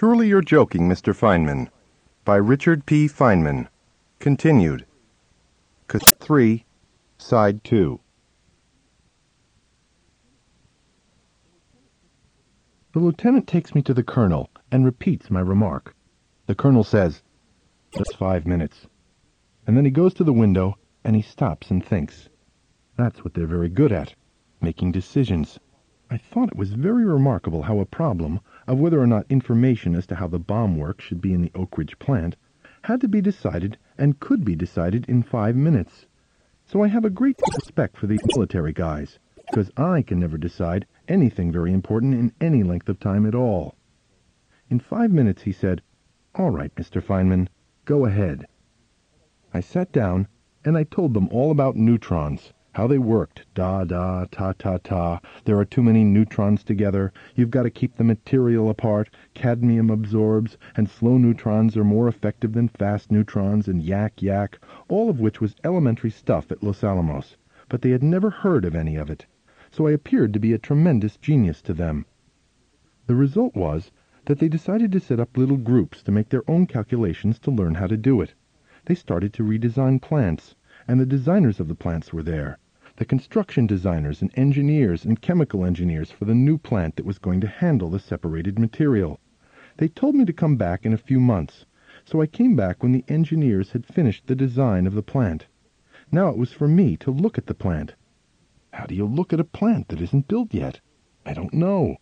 Surely You're Joking, Mr. Feynman. By Richard P. Feynman. Continued. Cut 3, Side 2. The lieutenant takes me to the colonel and repeats my remark. The colonel says, Just five minutes. And then he goes to the window and he stops and thinks. That's what they're very good at, making decisions. I thought it was very remarkable how a problem of whether or not information as to how the bomb works should be in the Oak Ridge plant had to be decided and could be decided in five minutes. So I have a great respect for these military guys, because I can never decide anything very important in any length of time at all. In five minutes he said, All right, Mr. Feynman, go ahead. I sat down and I told them all about neutrons, how they worked, da da, ta ta ta, there are too many neutrons together, you've got to keep the material apart, cadmium absorbs, and slow neutrons are more effective than fast neutrons, and yak yak, all of which was elementary stuff at Los Alamos, but they had never heard of any of it, so I appeared to be a tremendous genius to them. The result was that they decided to set up little groups to make their own calculations to learn how to do it. They started to redesign plants, and the designers of the plants were there, the construction designers and engineers and chemical engineers for the new plant that was going to handle the separated material. They told me to come back in a few months, so I came back when the engineers had finished the design of the plant. Now it was for me to look at the plant. How do you look at a plant that isn't built yet? I don't know.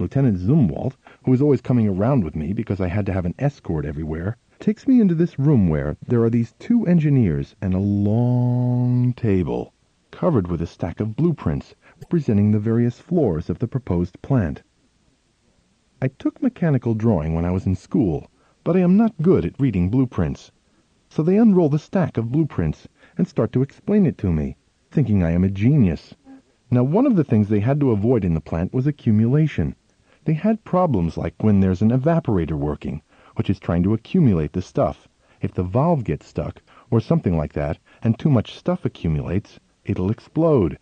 Lieutenant Zumwalt, who was always coming around with me because I had to have an escort everywhere, takes me into this room where there are these two engineers and a long table covered with a stack of blueprints representing the various floors of the proposed plant. I took mechanical drawing when I was in school, but I am not good at reading blueprints. So they unroll the stack of blueprints and start to explain it to me, thinking I am a genius. Now, one of the things they had to avoid in the plant was accumulation. They had problems like when there's an evaporator working, which is trying to accumulate the stuff. If the valve gets stuck, or something like that, and too much stuff accumulates, it'll explode.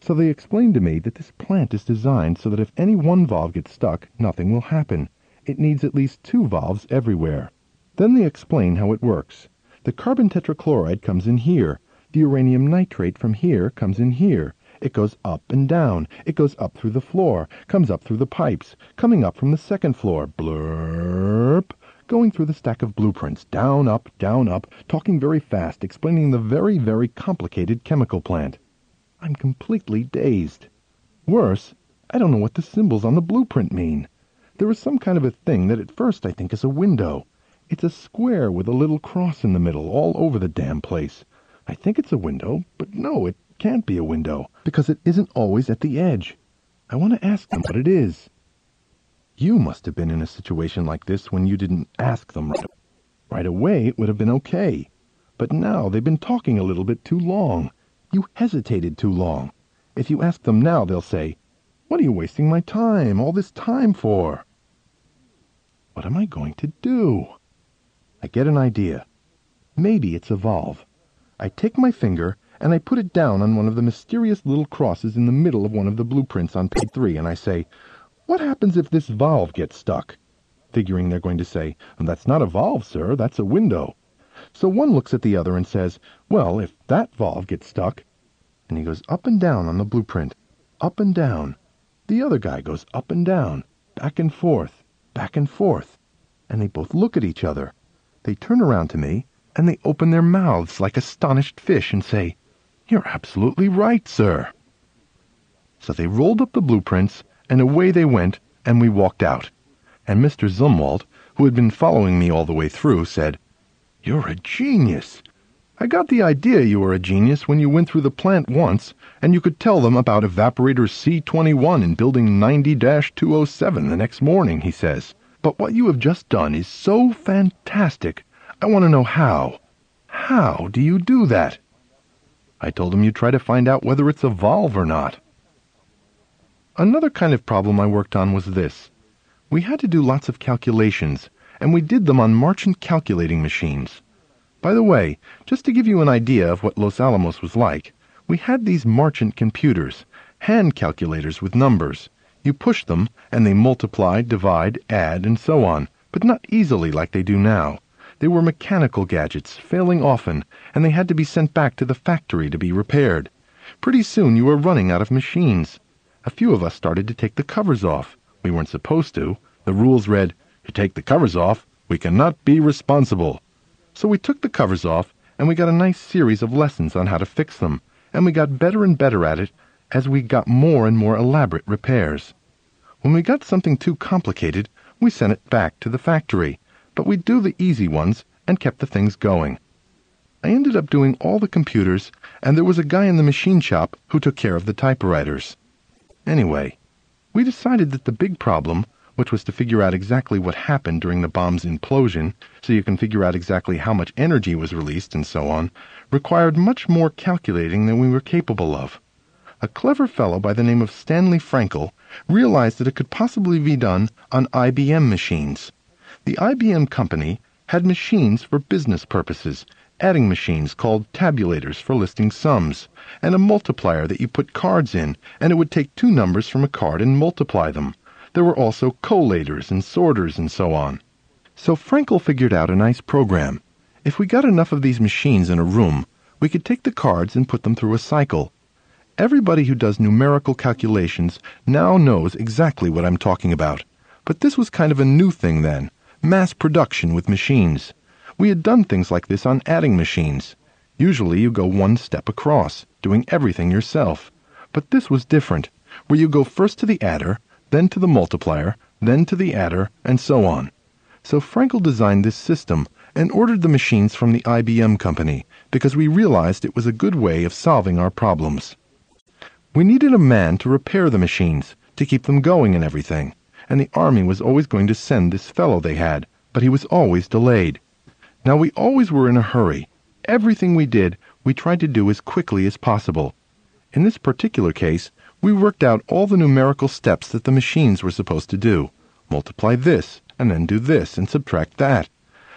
So they explained to me that this plant is designed so that if any one valve gets stuck, nothing will happen. It needs at least two valves everywhere. Then they explain how it works. The carbon tetrachloride comes in here. The uranium nitrate from here comes in here. It goes up and down. It goes up through the floor, comes up through the pipes, coming up from the second floor. Blurp going through the stack of blueprints, down, up, down, up, talking very fast, explaining the very, very complicated chemical plant. I'm completely dazed. Worse, I don't know what the symbols on the blueprint mean. There is some kind of a thing that at first I think is a window. It's a square with a little cross in the middle, all over the damn place. I think it's a window, but no, it can't be a window, because it isn't always at the edge. I want to ask them what it is. You must have been in a situation like this when you didn't ask them right, right away. It would have been okay. But now they've been talking a little bit too long. You hesitated too long. If you ask them now, they'll say, What are you wasting my time, all this time for? What am I going to do? I get an idea. Maybe it's a valve. I take my finger and I put it down on one of the mysterious little crosses in the middle of one of the blueprints on page three, and I say, what happens if this valve gets stuck? Figuring they're going to say, That's not a valve, sir, that's a window. So one looks at the other and says, Well, if that valve gets stuck, and he goes up and down on the blueprint, up and down. The other guy goes up and down, back and forth, back and forth, and they both look at each other. They turn around to me, and they open their mouths like astonished fish and say, You're absolutely right, sir. So they rolled up the blueprints and away they went, and we walked out. And Mr. Zumwalt, who had been following me all the way through, said, You're a genius. I got the idea you were a genius when you went through the plant once, and you could tell them about evaporator C21 in building 90-207 the next morning, he says. But what you have just done is so fantastic. I want to know how. How do you do that? I told him you'd try to find out whether it's a valve or not. Another kind of problem I worked on was this. We had to do lots of calculations, and we did them on Marchant calculating machines. By the way, just to give you an idea of what Los Alamos was like, we had these Marchant computers, hand calculators with numbers. You push them, and they multiply, divide, add, and so on, but not easily like they do now. They were mechanical gadgets, failing often, and they had to be sent back to the factory to be repaired. Pretty soon you were running out of machines. A few of us started to take the covers off. We weren't supposed to. The rules read, You take the covers off, we cannot be responsible. So we took the covers off, and we got a nice series of lessons on how to fix them, and we got better and better at it as we got more and more elaborate repairs. When we got something too complicated, we sent it back to the factory, but we'd do the easy ones and kept the things going. I ended up doing all the computers, and there was a guy in the machine shop who took care of the typewriters. Anyway, we decided that the big problem, which was to figure out exactly what happened during the bomb's implosion, so you can figure out exactly how much energy was released and so on, required much more calculating than we were capable of a clever fellow by the name of Stanley Frankel realized that it could possibly be done on IBM machines. The IBM company had machines for business purposes, adding machines called tabulators for listing sums, and a multiplier that you put cards in, and it would take two numbers from a card and multiply them. There were also collators and sorters and so on. So Frankel figured out a nice program. If we got enough of these machines in a room, we could take the cards and put them through a cycle, Everybody who does numerical calculations now knows exactly what I'm talking about. But this was kind of a new thing then mass production with machines. We had done things like this on adding machines. Usually you go one step across, doing everything yourself. But this was different, where you go first to the adder, then to the multiplier, then to the adder, and so on. So Frankel designed this system and ordered the machines from the IBM company because we realized it was a good way of solving our problems. We needed a man to repair the machines, to keep them going and everything, and the army was always going to send this fellow they had, but he was always delayed. Now we always were in a hurry. Everything we did, we tried to do as quickly as possible. In this particular case, we worked out all the numerical steps that the machines were supposed to do. Multiply this, and then do this, and subtract that.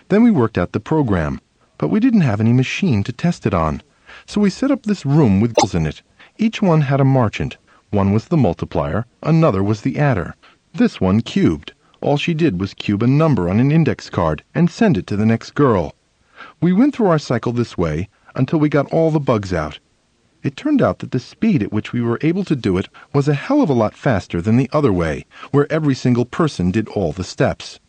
Then we worked out the program, but we didn't have any machine to test it on. So we set up this room with in it, each one had a marchant. One was the multiplier, another was the adder. This one cubed. All she did was cube a number on an index card and send it to the next girl. We went through our cycle this way until we got all the bugs out. It turned out that the speed at which we were able to do it was a hell of a lot faster than the other way, where every single person did all the steps.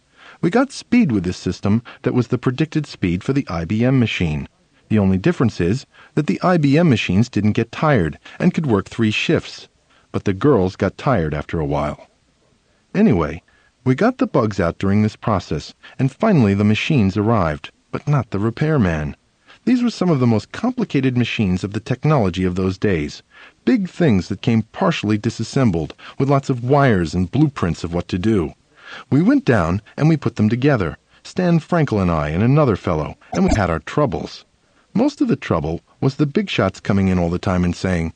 We got speed with this system that was the predicted speed for the IBM machine. The only difference is that the IBM machines didn't get tired and could work three shifts, but the girls got tired after a while. Anyway, we got the bugs out during this process, and finally the machines arrived, but not the repairman. These were some of the most complicated machines of the technology of those days. Big things that came partially disassembled, with lots of wires and blueprints of what to do. We went down and we put them together, Stan Frankel and I and another fellow, and we had our troubles. Most of the trouble was the big shots coming in all the time and saying,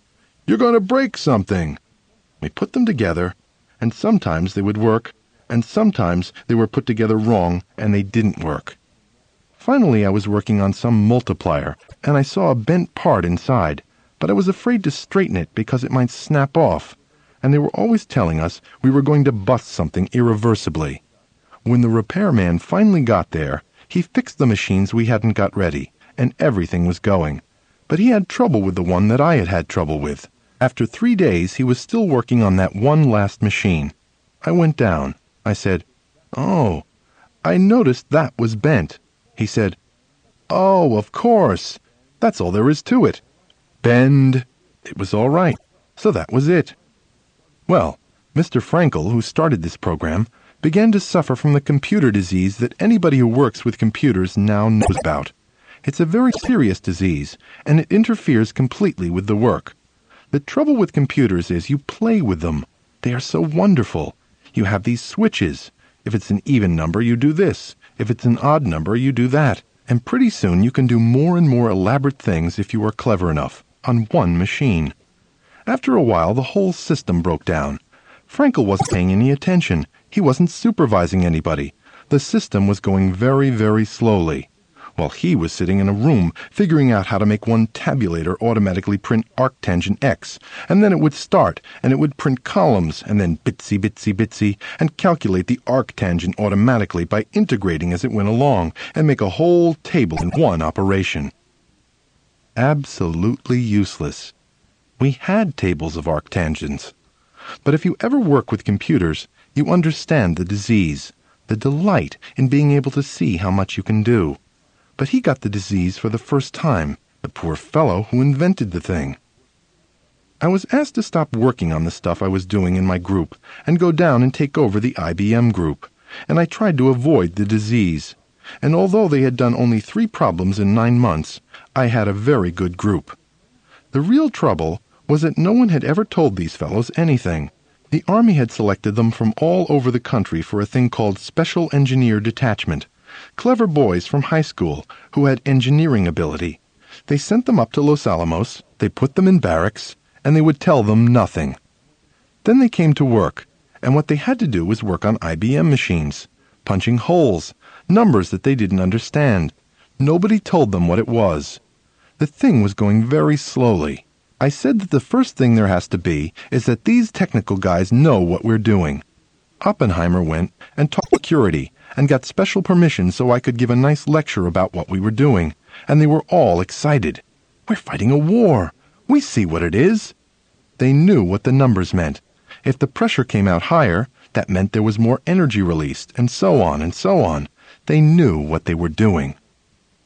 You're going to break something. We put them together, and sometimes they would work, and sometimes they were put together wrong and they didn't work. Finally, I was working on some multiplier, and I saw a bent part inside, but I was afraid to straighten it because it might snap off, and they were always telling us we were going to bust something irreversibly. When the repairman finally got there, he fixed the machines we hadn't got ready and everything was going. But he had trouble with the one that I had had trouble with. After three days, he was still working on that one last machine. I went down. I said, Oh, I noticed that was bent. He said, Oh, of course. That's all there is to it. Bend. It was all right. So that was it. Well, Mr. Frankel, who started this program, began to suffer from the computer disease that anybody who works with computers now knows about. It's a very serious disease, and it interferes completely with the work. The trouble with computers is you play with them. They are so wonderful. You have these switches. If it's an even number, you do this. If it's an odd number, you do that. And pretty soon you can do more and more elaborate things if you are clever enough, on one machine. After a while, the whole system broke down. Frankel wasn't paying any attention. He wasn't supervising anybody. The system was going very, very slowly. While he was sitting in a room figuring out how to make one tabulator automatically print arctangent X, and then it would start, and it would print columns, and then bitsy bitsy bitsy, and calculate the arctangent automatically by integrating as it went along, and make a whole table in one operation. Absolutely useless. We had tables of arctangents. But if you ever work with computers, you understand the disease, the delight in being able to see how much you can do. But he got the disease for the first time, the poor fellow who invented the thing. I was asked to stop working on the stuff I was doing in my group and go down and take over the IBM group, and I tried to avoid the disease. And although they had done only three problems in nine months, I had a very good group. The real trouble was that no one had ever told these fellows anything. The Army had selected them from all over the country for a thing called Special Engineer Detachment. Clever boys from high school who had engineering ability. They sent them up to Los Alamos, they put them in barracks, and they would tell them nothing. Then they came to work, and what they had to do was work on IBM machines, punching holes, numbers that they didn't understand. Nobody told them what it was. The thing was going very slowly. I said that the first thing there has to be is that these technical guys know what we're doing. Oppenheimer went and talked to security and got special permission so I could give a nice lecture about what we were doing, and they were all excited. We're fighting a war. We see what it is. They knew what the numbers meant. If the pressure came out higher, that meant there was more energy released, and so on and so on. They knew what they were doing.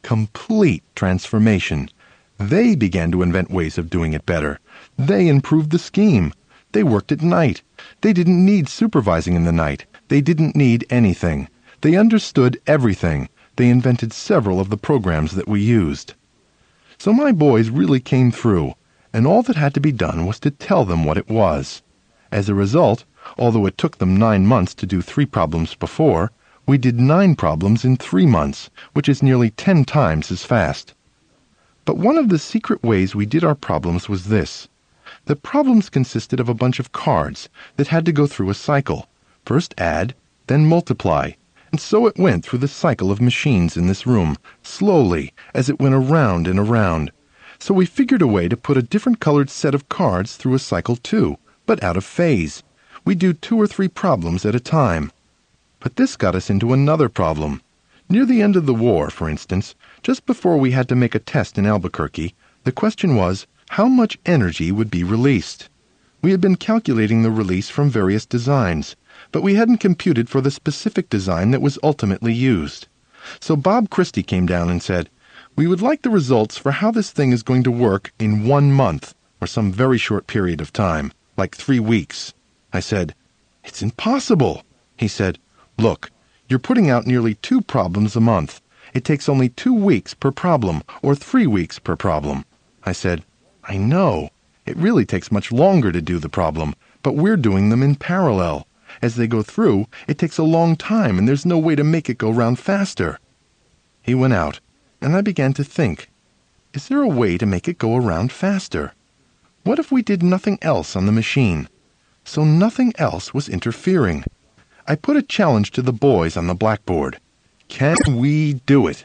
Complete transformation. They began to invent ways of doing it better. They improved the scheme. They worked at night. They didn't need supervising in the night. They didn't need anything. They understood everything. They invented several of the programs that we used. So my boys really came through, and all that had to be done was to tell them what it was. As a result, although it took them nine months to do three problems before, we did nine problems in three months, which is nearly ten times as fast. But one of the secret ways we did our problems was this. The problems consisted of a bunch of cards that had to go through a cycle. First add, then multiply. And so it went through the cycle of machines in this room, slowly, as it went around and around. So we figured a way to put a different colored set of cards through a cycle too, but out of phase. We do two or three problems at a time. But this got us into another problem. Near the end of the war, for instance, just before we had to make a test in Albuquerque, the question was, how much energy would be released? We had been calculating the release from various designs, but we hadn't computed for the specific design that was ultimately used. So Bob Christy came down and said, We would like the results for how this thing is going to work in one month, or some very short period of time, like three weeks. I said, It's impossible. He said, Look, you're putting out nearly two problems a month. It takes only two weeks per problem, or three weeks per problem. I said, I know. It really takes much longer to do the problem, but we're doing them in parallel. As they go through, it takes a long time, and there's no way to make it go round faster. He went out, and I began to think, is there a way to make it go around faster? What if we did nothing else on the machine? So nothing else was interfering. I put a challenge to the boys on the blackboard. Can we do it?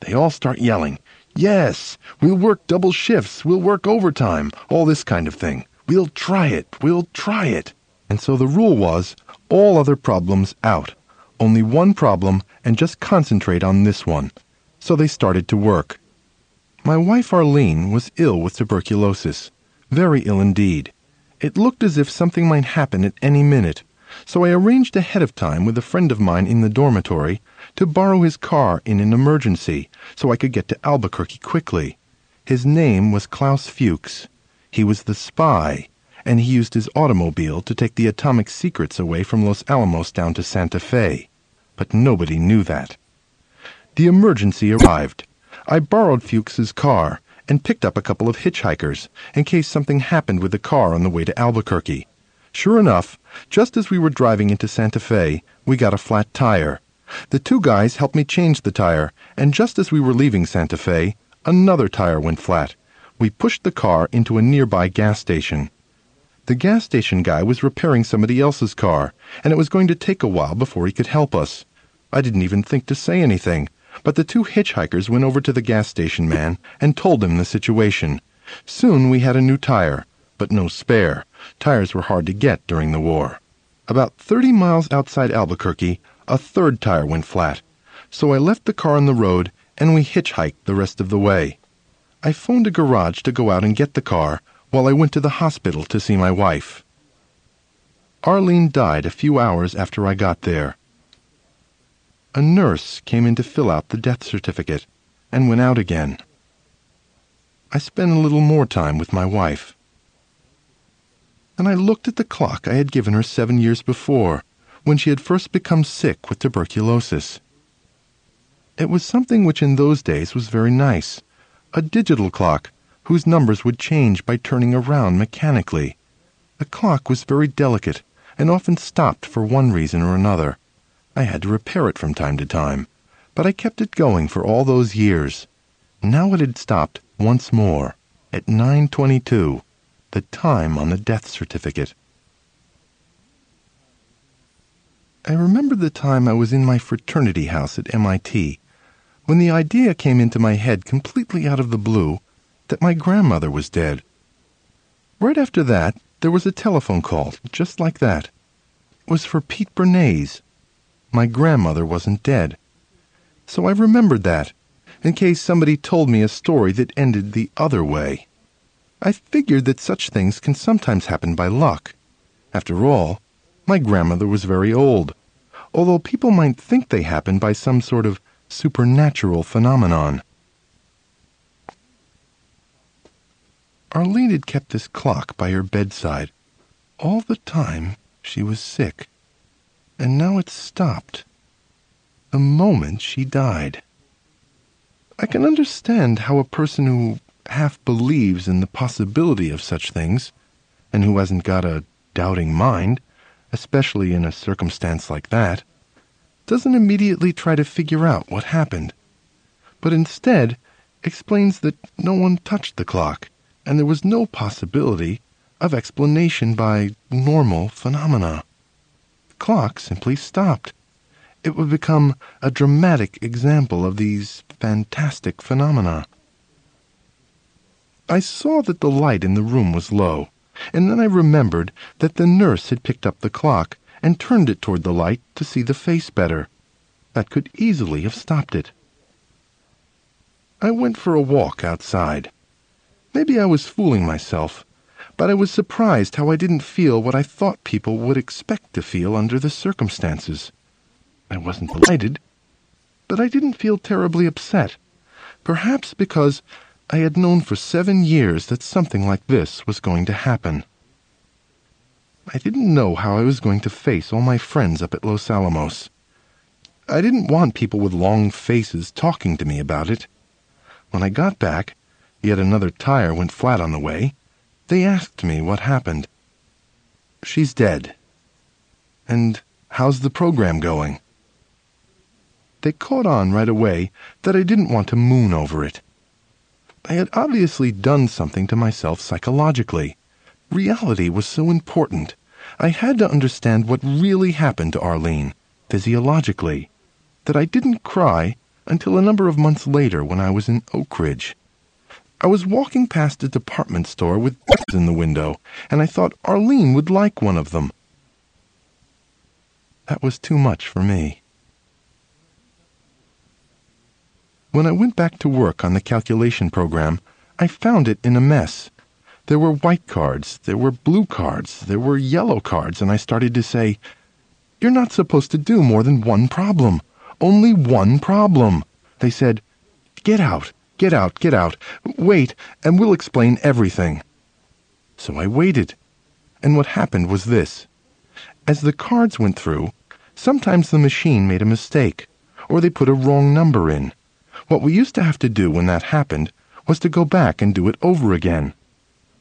They all start yelling, Yes, we'll work double shifts, we'll work overtime, all this kind of thing. We'll try it, we'll try it. And so the rule was all other problems out. Only one problem, and just concentrate on this one. So they started to work. My wife Arlene was ill with tuberculosis. Very ill indeed. It looked as if something might happen at any minute so I arranged ahead of time with a friend of mine in the dormitory to borrow his car in an emergency so I could get to Albuquerque quickly. His name was Klaus Fuchs. He was the spy, and he used his automobile to take the atomic secrets away from Los Alamos down to Santa Fe. But nobody knew that. The emergency arrived. I borrowed Fuchs's car and picked up a couple of hitchhikers in case something happened with the car on the way to Albuquerque. Sure enough, just as we were driving into Santa Fe, we got a flat tire. The two guys helped me change the tire, and just as we were leaving Santa Fe, another tire went flat. We pushed the car into a nearby gas station. The gas station guy was repairing somebody else's car, and it was going to take a while before he could help us. I didn't even think to say anything. but the two hitchhikers went over to the gas station man and told him the situation. Soon we had a new tire, but no spare. Tires were hard to get during the war. About 30 miles outside Albuquerque, a third tire went flat, so I left the car on the road and we hitchhiked the rest of the way. I phoned a garage to go out and get the car while I went to the hospital to see my wife. Arlene died a few hours after I got there. A nurse came in to fill out the death certificate and went out again. I spent a little more time with my wife. And I looked at the clock I had given her seven years before, when she had first become sick with tuberculosis. It was something which in those days was very nice a digital clock whose numbers would change by turning around mechanically. The clock was very delicate and often stopped for one reason or another. I had to repair it from time to time, but I kept it going for all those years. Now it had stopped once more at 9:22, the time on the death certificate. I remember the time I was in my fraternity house at MIT when the idea came into my head completely out of the blue that my grandmother was dead. Right after that, there was a telephone call, just like that. It was for Pete Bernays. My grandmother wasn't dead. So I remembered that, in case somebody told me a story that ended the other way. I figured that such things can sometimes happen by luck. After all, my grandmother was very old, although people might think they happened by some sort of supernatural phenomenon. Arlene had kept this clock by her bedside all the time she was sick, and now it stopped the moment she died. I can understand how a person who half believes in the possibility of such things, and who hasn't got a doubting mind, especially in a circumstance like that, doesn't immediately try to figure out what happened, but instead explains that no one touched the clock and there was no possibility of explanation by normal phenomena. The clock simply stopped. It would become a dramatic example of these fantastic phenomena. I saw that the light in the room was low, and then I remembered that the nurse had picked up the clock and turned it toward the light to see the face better. That could easily have stopped it. I went for a walk outside. Maybe I was fooling myself, but I was surprised how I didn't feel what I thought people would expect to feel under the circumstances. I wasn't delighted, but I didn't feel terribly upset, perhaps because I had known for seven years that something like this was going to happen. I didn't know how I was going to face all my friends up at Los Alamos. I didn't want people with long faces talking to me about it. When I got back, Yet another tire went flat on the way. They asked me what happened. She's dead. And how's the program going? They caught on right away that I didn't want to moon over it. I had obviously done something to myself psychologically. Reality was so important. I had to understand what really happened to Arlene, physiologically, that I didn't cry until a number of months later when I was in Oak Ridge. I was walking past a department store with books in the window, and I thought Arlene would like one of them. That was too much for me. When I went back to work on the calculation program, I found it in a mess. There were white cards, there were blue cards, there were yellow cards, and I started to say, You're not supposed to do more than one problem. Only one problem. They said, Get out. Get out, get out. Wait, and we'll explain everything. So I waited. And what happened was this. As the cards went through, sometimes the machine made a mistake, or they put a wrong number in. What we used to have to do when that happened was to go back and do it over again.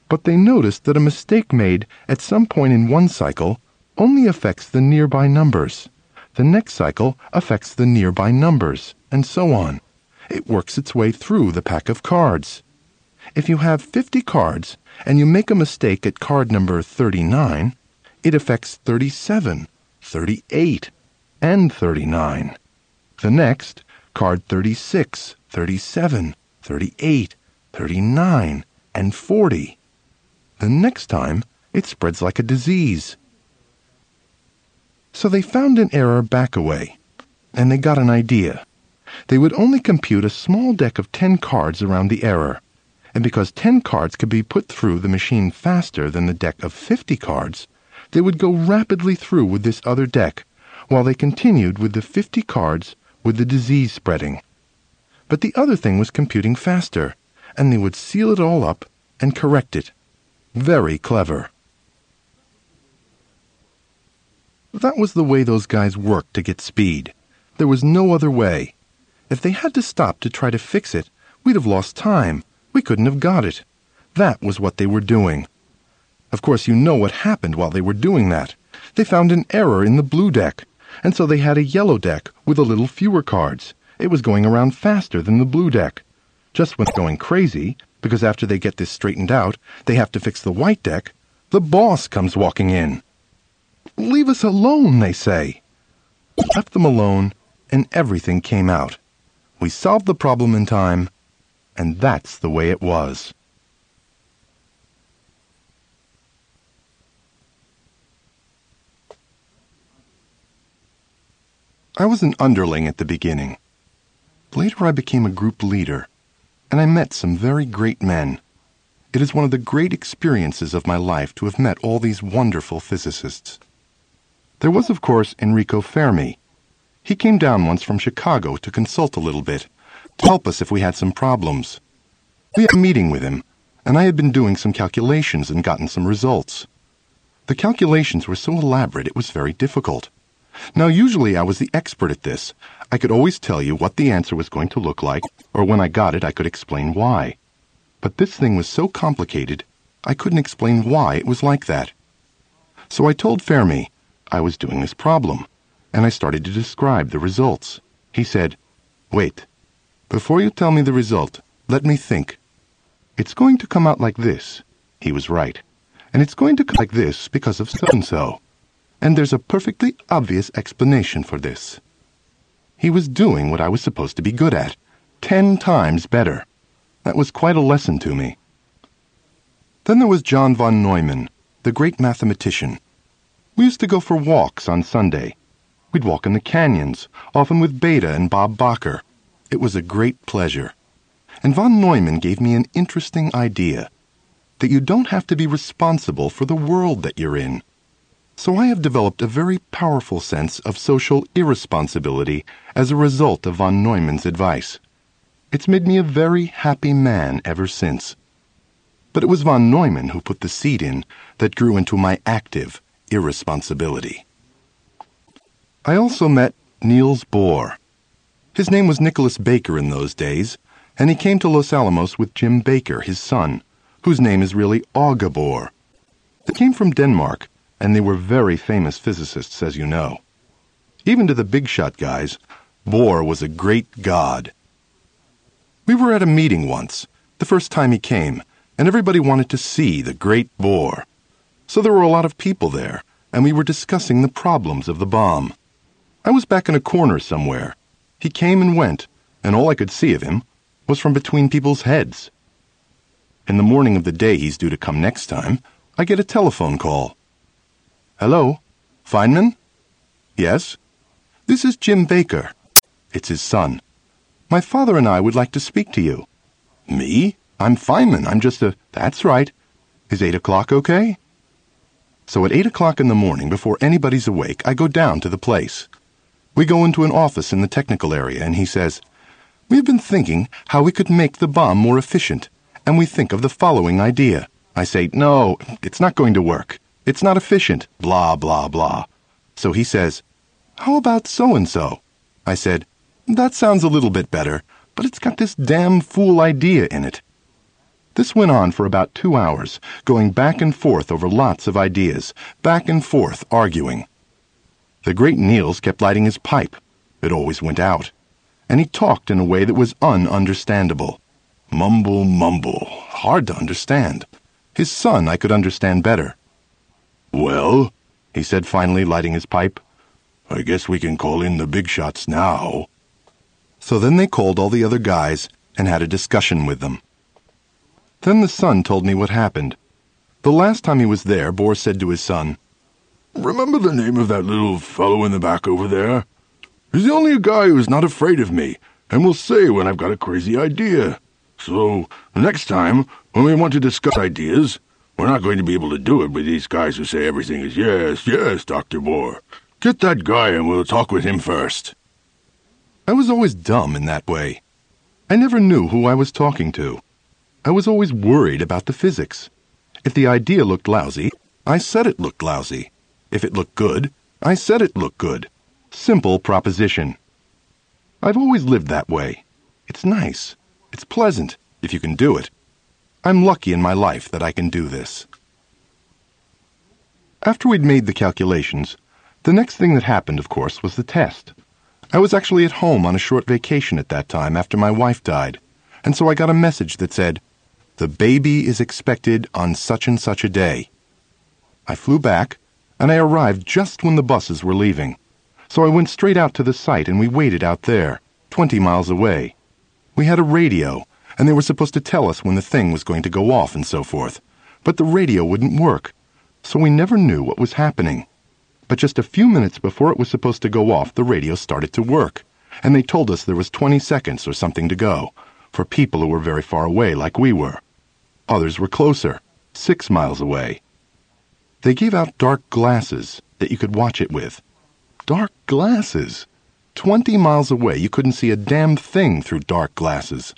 But they noticed that a mistake made at some point in one cycle only affects the nearby numbers. The next cycle affects the nearby numbers, and so on it works its way through the pack of cards. If you have 50 cards and you make a mistake at card number 39, it affects 37, 38, and 39. The next, card 36, 37, 38, 39, and 40. The next time, it spreads like a disease. So they found an error back away, and they got an idea. They would only compute a small deck of 10 cards around the error, and because 10 cards could be put through the machine faster than the deck of 50 cards, they would go rapidly through with this other deck, while they continued with the 50 cards with the disease spreading. But the other thing was computing faster, and they would seal it all up and correct it. Very clever. That was the way those guys worked to get speed. There was no other way. If they had to stop to try to fix it, we'd have lost time. We couldn't have got it. That was what they were doing. Of course, you know what happened while they were doing that. They found an error in the blue deck, and so they had a yellow deck with a little fewer cards. It was going around faster than the blue deck. Just when going crazy, because after they get this straightened out, they have to fix the white deck, the boss comes walking in. Leave us alone, they say. Left them alone, and everything came out. We solved the problem in time, and that's the way it was. I was an underling at the beginning. Later I became a group leader, and I met some very great men. It is one of the great experiences of my life to have met all these wonderful physicists. There was, of course, Enrico Fermi. He came down once from Chicago to consult a little bit, to help us if we had some problems. We had a meeting with him, and I had been doing some calculations and gotten some results. The calculations were so elaborate it was very difficult. Now, usually I was the expert at this. I could always tell you what the answer was going to look like, or when I got it, I could explain why. But this thing was so complicated, I couldn't explain why it was like that. So I told Fermi I was doing this problem, and I started to describe the results. He said, Wait, before you tell me the result, let me think. It's going to come out like this. He was right. And it's going to come like this because of so and so and there's a perfectly obvious explanation for this. He was doing what I was supposed to be good at, ten times better. That was quite a lesson to me. Then there was John von Neumann, the great mathematician. We used to go for walks on Sunday. We'd walk in the canyons, often with Bethe and Bob Bacher. It was a great pleasure. And von Neumann gave me an interesting idea that you don't have to be responsible for the world that you're in. So I have developed a very powerful sense of social irresponsibility as a result of von Neumann's advice. It's made me a very happy man ever since. But it was von Neumann who put the seed in that grew into my active irresponsibility. I also met Niels Bohr. His name was Nicholas Baker in those days, and he came to Los Alamos with Jim Baker, his son, whose name is really Aage Bohr. They came from Denmark and they were very famous physicists, as you know. Even to the big shot guys, Bohr was a great god. We were at a meeting once, the first time he came, and everybody wanted to see the great Bohr. So there were a lot of people there, and we were discussing the problems of the bomb. I was back in a corner somewhere. He came and went, and all I could see of him was from between people's heads. In the morning of the day he's due to come next time, I get a telephone call. Hello? Feynman? Yes? This is Jim Baker. It's his son. My father and I would like to speak to you. Me? I'm Feynman. I'm just a. That's right. Is eight o'clock okay? So at eight o'clock in the morning, before anybody's awake, I go down to the place. We go into an office in the technical area, and he says, We've been thinking how we could make the bomb more efficient, and we think of the following idea. I say, No, it's not going to work. It's not efficient, blah, blah, blah. So he says, How about so and so? I said, That sounds a little bit better, but it's got this damn fool idea in it. This went on for about two hours, going back and forth over lots of ideas, back and forth arguing. The great Niels kept lighting his pipe. It always went out. And he talked in a way that was ununderstandable. Mumble, mumble. Hard to understand. His son I could understand better. Well, he said finally, lighting his pipe, I guess we can call in the big shots now. So then they called all the other guys and had a discussion with them. Then the son told me what happened. The last time he was there, Bohr said to his son, Remember the name of that little fellow in the back over there? He's the only guy who's not afraid of me and will say when I've got a crazy idea. So, next time, when we want to discuss ideas, we're not going to be able to do it with these guys who say everything is yes, yes, Dr. Bohr. Get that guy and we'll talk with him first. I was always dumb in that way. I never knew who I was talking to. I was always worried about the physics. If the idea looked lousy, I said it looked lousy. If it looked good, I said it looked good. Simple proposition. I've always lived that way. It's nice. It's pleasant, if you can do it. I'm lucky in my life that I can do this. After we'd made the calculations, the next thing that happened, of course, was the test. I was actually at home on a short vacation at that time after my wife died, and so I got a message that said, The baby is expected on such and such a day. I flew back, and I arrived just when the buses were leaving. So I went straight out to the site and we waited out there, 20 miles away. We had a radio, and they were supposed to tell us when the thing was going to go off and so forth. But the radio wouldn't work, so we never knew what was happening. But just a few minutes before it was supposed to go off, the radio started to work, and they told us there was 20 seconds or something to go, for people who were very far away like we were. Others were closer, six miles away. They gave out dark glasses that you could watch it with. Dark glasses! Twenty miles away, you couldn't see a damn thing through dark glasses.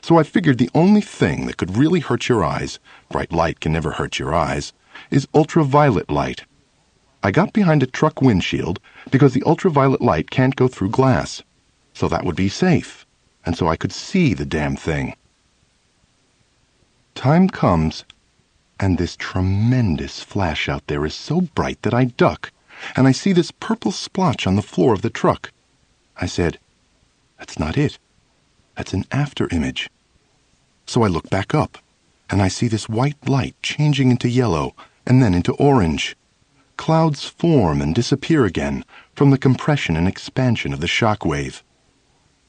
So I figured the only thing that could really hurt your eyes, bright light can never hurt your eyes, is ultraviolet light. I got behind a truck windshield because the ultraviolet light can't go through glass. So that would be safe, and so I could see the damn thing. Time comes and this tremendous flash out there is so bright that I duck, and I see this purple splotch on the floor of the truck. I said, That's not it. That's an after image. So I look back up, and I see this white light changing into yellow and then into orange. Clouds form and disappear again from the compression and expansion of the shock wave.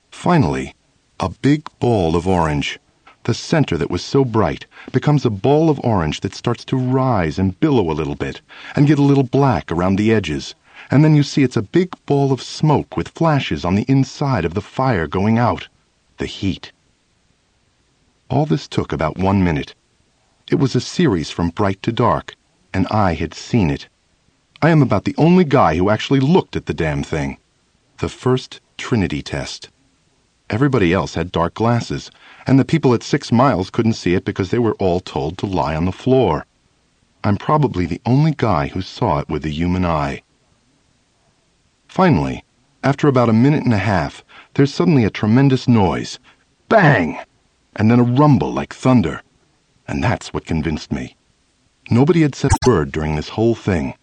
Finally, a big ball of orange the center that was so bright becomes a ball of orange that starts to rise and billow a little bit and get a little black around the edges. And then you see it's a big ball of smoke with flashes on the inside of the fire going out. The heat. All this took about one minute. It was a series from bright to dark, and I had seen it. I am about the only guy who actually looked at the damn thing. The first Trinity test. Everybody else had dark glasses, and the people at six miles couldn't see it because they were all told to lie on the floor. I'm probably the only guy who saw it with the human eye. Finally, after about a minute and a half, there's suddenly a tremendous noise. Bang! And then a rumble like thunder. And that's what convinced me. Nobody had said a word during this whole thing.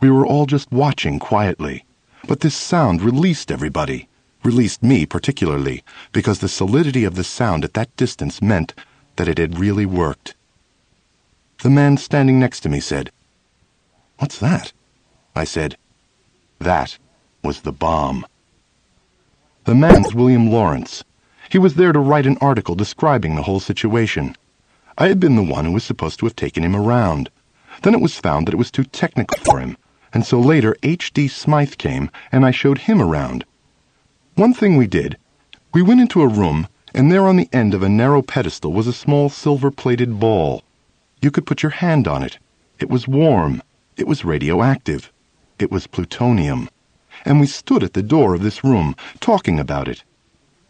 We were all just watching quietly. But this sound released everybody released me particularly, because the solidity of the sound at that distance meant that it had really worked. The man standing next to me said, What's that? I said, That was the bomb. The man's William Laurence. He was there to write an article describing the whole situation. I had been the one who was supposed to have taken him around. Then it was found that it was too technical for him, and so later H.D. Smythe came and I showed him around. One thing we did, we went into a room, and there on the end of a narrow pedestal was a small silver-plated ball. You could put your hand on it. It was warm. It was radioactive. It was plutonium. And we stood at the door of this room, talking about it.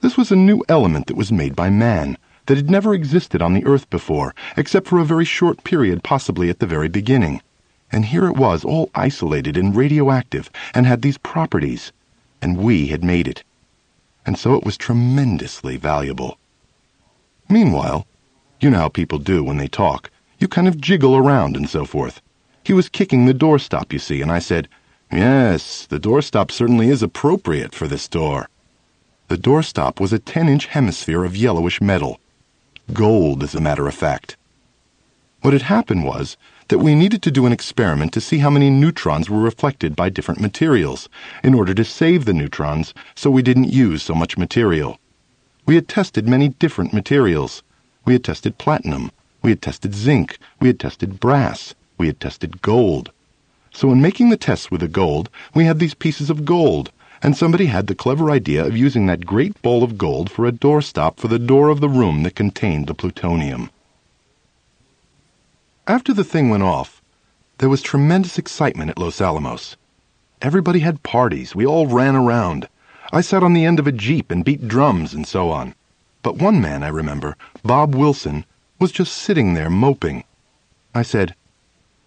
This was a new element that was made by man, that had never existed on the earth before, except for a very short period, possibly at the very beginning. And here it was, all isolated and radioactive, and had these properties. And we had made it and so it was tremendously valuable. Meanwhile, you know how people do when they talk. You kind of jiggle around and so forth. He was kicking the doorstop, you see, and I said, Yes, the doorstop certainly is appropriate for this door. The doorstop was a 10 inch hemisphere of yellowish metal. Gold, as a matter of fact. What had happened was that we needed to do an experiment to see how many neutrons were reflected by different materials in order to save the neutrons so we didn't use so much material. We had tested many different materials. We had tested platinum. We had tested zinc. We had tested brass. We had tested gold. So in making the tests with the gold, we had these pieces of gold, and somebody had the clever idea of using that great ball of gold for a doorstop for the door of the room that contained the plutonium. After the thing went off, there was tremendous excitement at Los Alamos. Everybody had parties. We all ran around. I sat on the end of a jeep and beat drums and so on. But one man, I remember, Bob Wilson, was just sitting there moping. I said,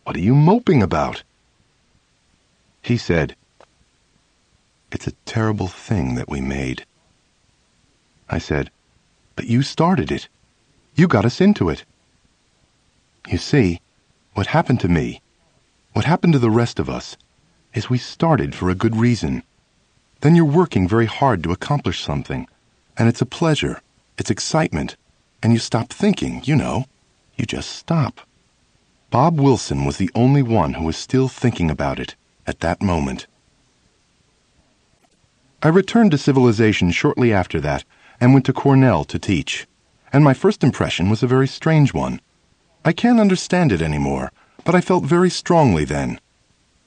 What are you moping about? He said, It's a terrible thing that we made. I said, But you started it. You got us into it. You see, what happened to me, what happened to the rest of us, is we started for a good reason. Then you're working very hard to accomplish something, and it's a pleasure, it's excitement, and you stop thinking, you know. You just stop. Bob Wilson was the only one who was still thinking about it at that moment. I returned to civilization shortly after that and went to Cornell to teach, and my first impression was a very strange one. I can't understand it anymore, but I felt very strongly then.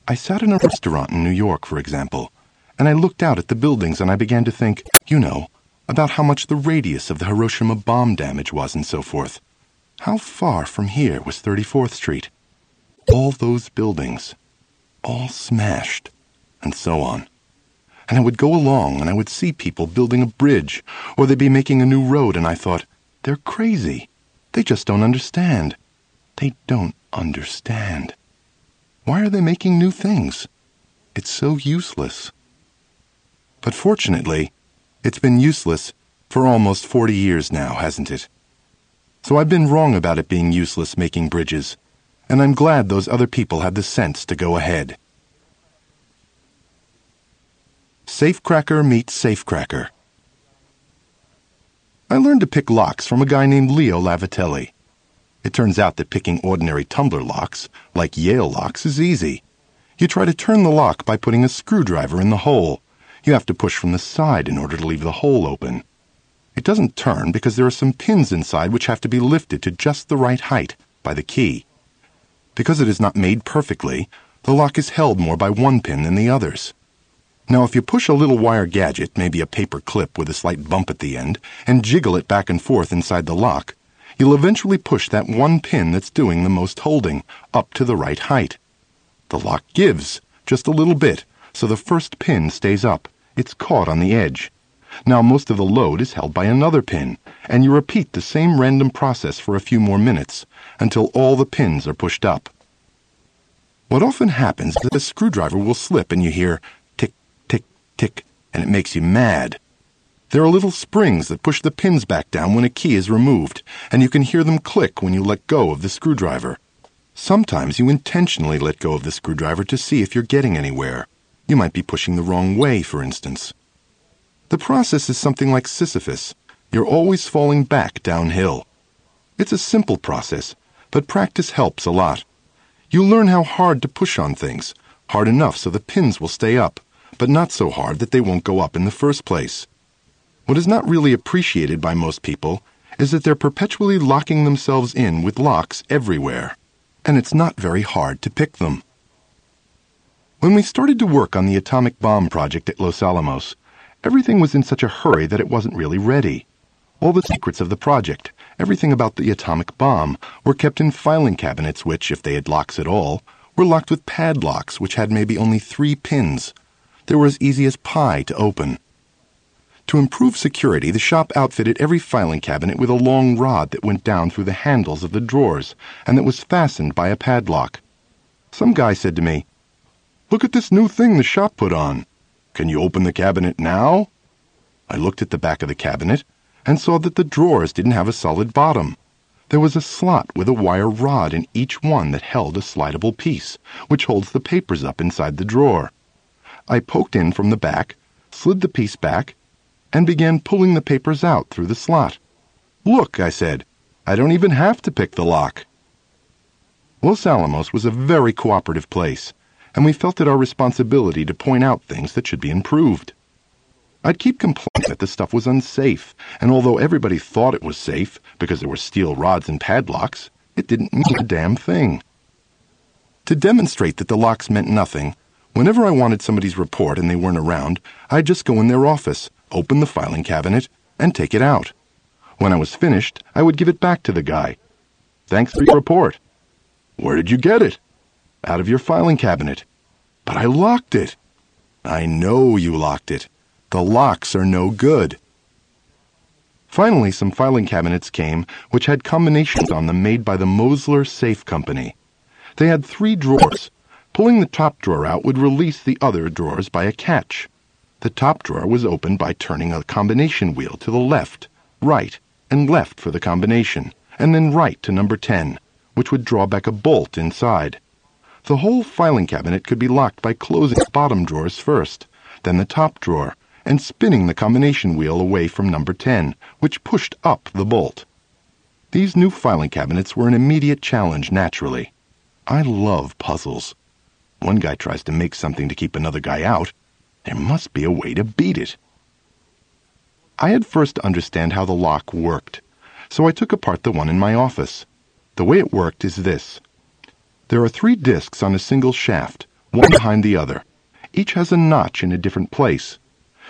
I sat in a restaurant in New York, for example, and I looked out at the buildings and I began to think, you know, about how much the radius of the Hiroshima bomb damage was and so forth. How far from here was 34th Street? All those buildings, all smashed, and so on. And I would go along and I would see people building a bridge, or they'd be making a new road, and I thought, they're crazy. They just don't understand. They don't understand. Why are they making new things? It's so useless. But fortunately, it's been useless for almost 40 years now, hasn't it? So I've been wrong about it being useless making bridges, and I'm glad those other people had the sense to go ahead. Safecracker meets Safecracker. I learned to pick locks from a guy named Leo Lavatelli. It turns out that picking ordinary tumbler locks, like Yale locks, is easy. You try to turn the lock by putting a screwdriver in the hole. You have to push from the side in order to leave the hole open. It doesn't turn because there are some pins inside which have to be lifted to just the right height by the key. Because it is not made perfectly, the lock is held more by one pin than the others. Now, if you push a little wire gadget, maybe a paper clip with a slight bump at the end, and jiggle it back and forth inside the lock, you'll eventually push that one pin that's doing the most holding up to the right height. The lock gives, just a little bit, so the first pin stays up. It's caught on the edge. Now most of the load is held by another pin, and you repeat the same random process for a few more minutes, until all the pins are pushed up. What often happens is that the screwdriver will slip and you hear tick, tick, tick, and it makes you mad. There are little springs that push the pins back down when a key is removed, and you can hear them click when you let go of the screwdriver. Sometimes you intentionally let go of the screwdriver to see if you're getting anywhere. You might be pushing the wrong way, for instance. The process is something like Sisyphus. You're always falling back downhill. It's a simple process, but practice helps a lot. You learn how hard to push on things, hard enough so the pins will stay up, but not so hard that they won't go up in the first place. What is not really appreciated by most people is that they're perpetually locking themselves in with locks everywhere, and it's not very hard to pick them. When we started to work on the atomic bomb project at Los Alamos, everything was in such a hurry that it wasn't really ready. All the secrets of the project, everything about the atomic bomb, were kept in filing cabinets which, if they had locks at all, were locked with padlocks which had maybe only three pins. They were as easy as pie to open. To improve security, the shop outfitted every filing cabinet with a long rod that went down through the handles of the drawers and that was fastened by a padlock. Some guy said to me, Look at this new thing the shop put on. Can you open the cabinet now? I looked at the back of the cabinet and saw that the drawers didn't have a solid bottom. There was a slot with a wire rod in each one that held a slidable piece, which holds the papers up inside the drawer. I poked in from the back, slid the piece back, and began pulling the papers out through the slot. Look, I said, I don't even have to pick the lock. Los Alamos was a very cooperative place, and we felt it our responsibility to point out things that should be improved. I'd keep complaining that the stuff was unsafe, and although everybody thought it was safe because there were steel rods and padlocks, it didn't mean a damn thing. To demonstrate that the locks meant nothing, whenever I wanted somebody's report and they weren't around, I'd just go in their office, open the filing cabinet, and take it out. When I was finished, I would give it back to the guy. Thanks for your report. Where did you get it? Out of your filing cabinet. But I locked it. I know you locked it. The locks are no good. Finally, some filing cabinets came which had combinations on them made by the Mosler Safe Company. They had three drawers. Pulling the top drawer out would release the other drawers by a catch. The top drawer was opened by turning a combination wheel to the left, right, and left for the combination, and then right to number 10, which would draw back a bolt inside. The whole filing cabinet could be locked by closing the bottom drawers first, then the top drawer, and spinning the combination wheel away from number 10, which pushed up the bolt. These new filing cabinets were an immediate challenge, naturally. I love puzzles. One guy tries to make something to keep another guy out. There must be a way to beat it. I had first to understand how the lock worked, so I took apart the one in my office. The way it worked is this. There are three discs on a single shaft, one behind the other. Each has a notch in a different place.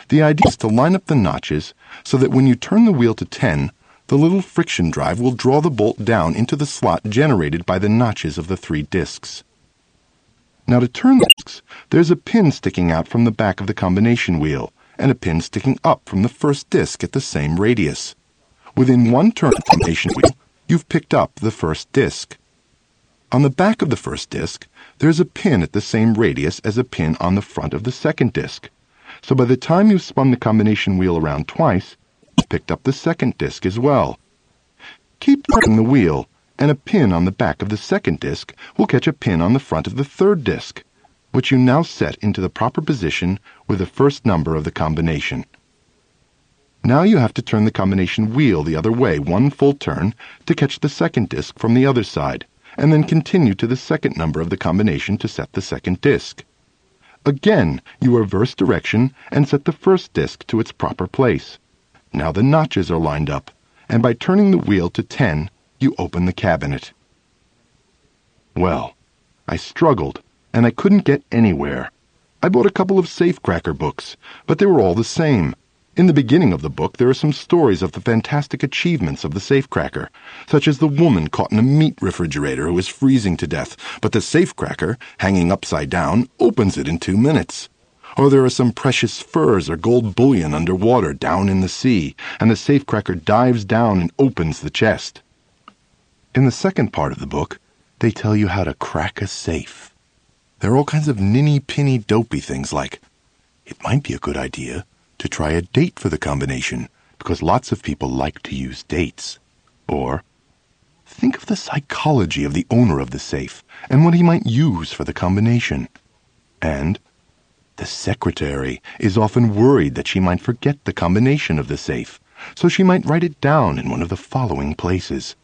The idea is to line up the notches so that when you turn the wheel to 10, the little friction drive will draw the bolt down into the slot generated by the notches of the three discs. Now to turn the discs, there's a pin sticking out from the back of the combination wheel and a pin sticking up from the first disc at the same radius. Within one turn of the combination wheel, you've picked up the first disc. On the back of the first disc, there's a pin at the same radius as a pin on the front of the second disc. So by the time you've spun the combination wheel around twice, you've picked up the second disc as well. Keep turning the wheel, and a pin on the back of the second disc will catch a pin on the front of the third disc, which you now set into the proper position with the first number of the combination. Now you have to turn the combination wheel the other way one full turn to catch the second disc from the other side, and then continue to the second number of the combination to set the second disc. Again, you reverse direction and set the first disc to its proper place. Now the notches are lined up, and by turning the wheel to 10, you open the cabinet. Well, I struggled, and I couldn't get anywhere. I bought a couple of safecracker books, but they were all the same. In the beginning of the book, there are some stories of the fantastic achievements of the safecracker, such as the woman caught in a meat refrigerator who is freezing to death, but the safecracker, hanging upside down, opens it in two minutes. Or there are some precious furs or gold bullion under water down in the sea, and the safecracker dives down and opens the chest. In the second part of the book, they tell you how to crack a safe. There are all kinds of ninny-pinny dopey things like, it might be a good idea to try a date for the combination because lots of people like to use dates. Or, think of the psychology of the owner of the safe and what he might use for the combination. And, the secretary is often worried that she might forget the combination of the safe, so she might write it down in one of the following places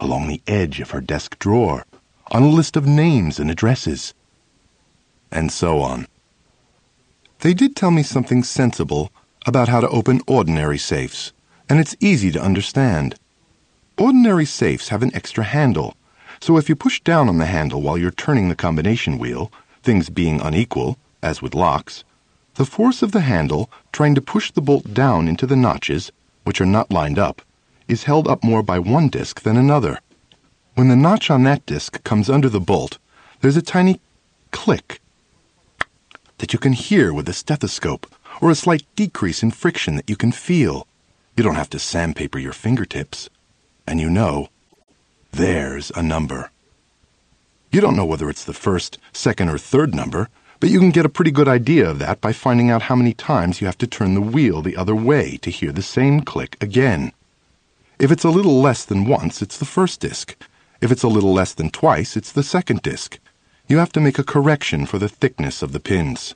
along the edge of her desk drawer, on a list of names and addresses, and so on. They did tell me something sensible about how to open ordinary safes, and it's easy to understand. Ordinary safes have an extra handle, so if you push down on the handle while you're turning the combination wheel, things being unequal, as with locks, the force of the handle trying to push the bolt down into the notches, which are not lined up, is held up more by one disc than another. When the notch on that disc comes under the bolt, there's a tiny click that you can hear with a stethoscope or a slight decrease in friction that you can feel. You don't have to sandpaper your fingertips. And you know, there's a number. You don't know whether it's the first, second, or third number, but you can get a pretty good idea of that by finding out how many times you have to turn the wheel the other way to hear the same click again. If it's a little less than once, it's the first disc. If it's a little less than twice, it's the second disc. You have to make a correction for the thickness of the pins.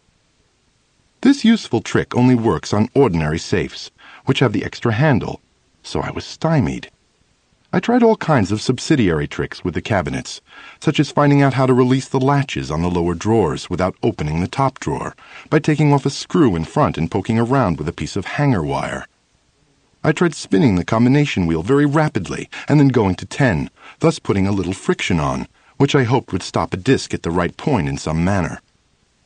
This useful trick only works on ordinary safes, which have the extra handle, so I was stymied. I tried all kinds of subsidiary tricks with the cabinets, such as finding out how to release the latches on the lower drawers without opening the top drawer, by taking off a screw in front and poking around with a piece of hanger wire. I tried spinning the combination wheel very rapidly and then going to 10, thus putting a little friction on, which I hoped would stop a disc at the right point in some manner.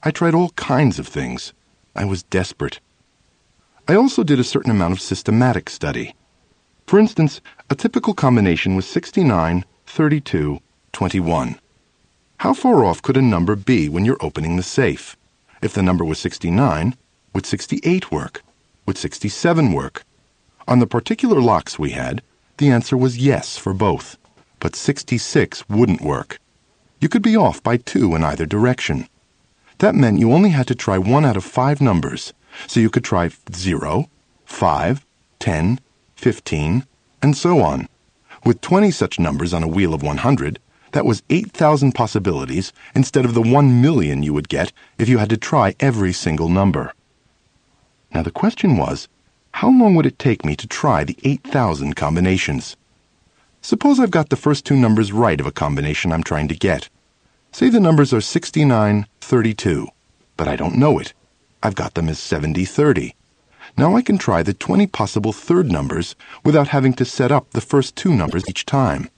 I tried all kinds of things. I was desperate. I also did a certain amount of systematic study. For instance, a typical combination was 69, 32, 21. How far off could a number be when you're opening the safe? If the number was 69, would 68 work? Would 67 work? On the particular locks we had, the answer was yes for both, but 66 wouldn't work. You could be off by two in either direction. That meant you only had to try one out of five numbers, so you could try 0, 5, 10, 15, and so on. With 20 such numbers on a wheel of 100, that was 8,000 possibilities instead of the 1 million you would get if you had to try every single number. Now the question was, how long would it take me to try the 8,000 combinations? Suppose I've got the first two numbers right of a combination I'm trying to get. Say the numbers are 69, 32, but I don't know it. I've got them as 70, 30. Now I can try the 20 possible third numbers without having to set up the first two numbers each time.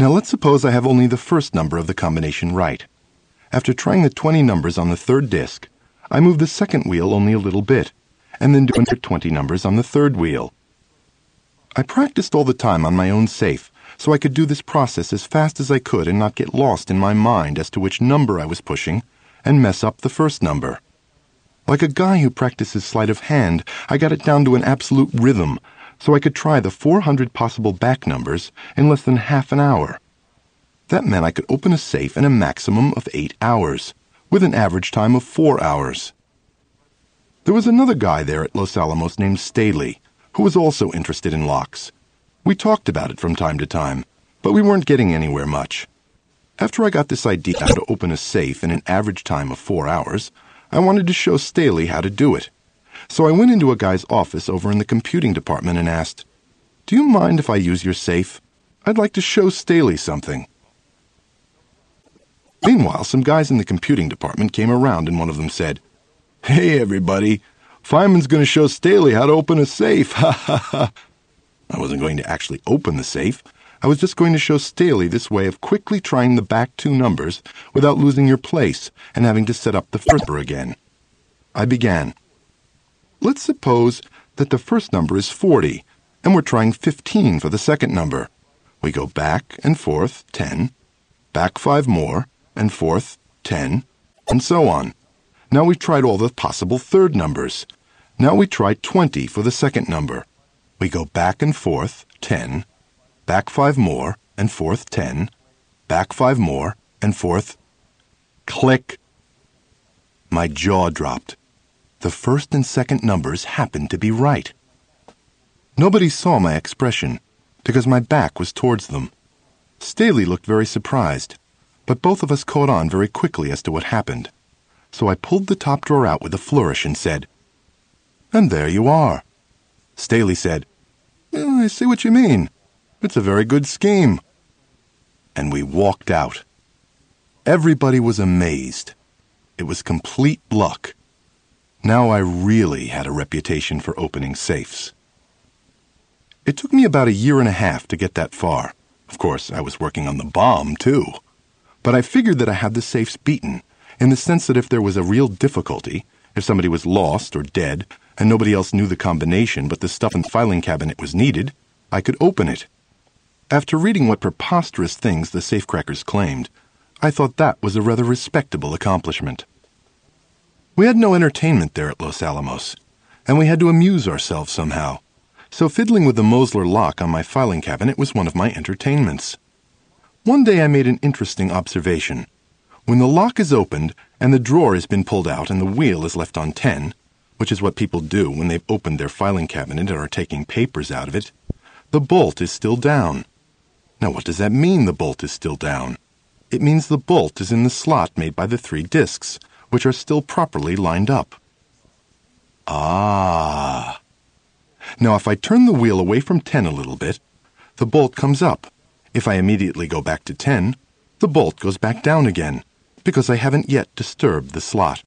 Now let's suppose I have only the first number of the combination right. After trying the 20 numbers on the third disk, I move the second wheel only a little bit, and then do another 20 numbers on the third wheel. I practiced all the time on my own safe, so I could do this process as fast as I could and not get lost in my mind as to which number I was pushing and mess up the first number. Like a guy who practices sleight of hand, I got it down to an absolute rhythm, so I could try the 400 possible back numbers in less than half an hour. That meant I could open a safe in a maximum of eight hours, with an average time of four hours. There was another guy there at Los Alamos named Staley, who was also interested in locks. We talked about it from time to time, but we weren't getting anywhere much. After I got this idea how to open a safe in an average time of four hours, I wanted to show Staley how to do it. So I went into a guy's office over in the computing department and asked, Do you mind if I use your safe? I'd like to show Staley something. Meanwhile, some guys in the computing department came around and one of them said, Hey, everybody, Feynman's going to show Staley how to open a safe. Ha ha ha. I wasn't going to actually open the safe. I was just going to show Staley this way of quickly trying the back two numbers without losing your place and having to set up the first number again. I began. Let's suppose that the first number is 40, and we're trying 15 for the second number. We go back and forth 10, back 5 more, and forth 10, and so on. Now we've tried all the possible third numbers. Now we try 20 for the second number. We go back and forth 10, back five more, and forth ten, back five more, and forth. Click! My jaw dropped. The first and second numbers happened to be right. Nobody saw my expression, because my back was towards them. Staley looked very surprised, but both of us caught on very quickly as to what happened. So I pulled the top drawer out with a flourish and said, And there you are. Staley said, I see what you mean. It's a very good scheme. And we walked out. Everybody was amazed. It was complete luck. Now I really had a reputation for opening safes. It took me about a year and a half to get that far. Of course, I was working on the bomb, too. But I figured that I had the safes beaten, in the sense that if there was a real difficulty, if somebody was lost or dead, and nobody else knew the combination but the stuff in the filing cabinet was needed, I could open it after reading what preposterous things the safecrackers claimed, I thought that was a rather respectable accomplishment. We had no entertainment there at Los Alamos, and we had to amuse ourselves somehow. So fiddling with the Mosler lock on my filing cabinet was one of my entertainments. One day I made an interesting observation. When the lock is opened and the drawer has been pulled out and the wheel is left on 10, which is what people do when they've opened their filing cabinet and are taking papers out of it, the bolt is still down. Now, what does that mean, the bolt is still down? It means the bolt is in the slot made by the three discs, which are still properly lined up. Ah. Now, if I turn the wheel away from 10 a little bit, the bolt comes up. If I immediately go back to 10, the bolt goes back down again, because I haven't yet disturbed the slot.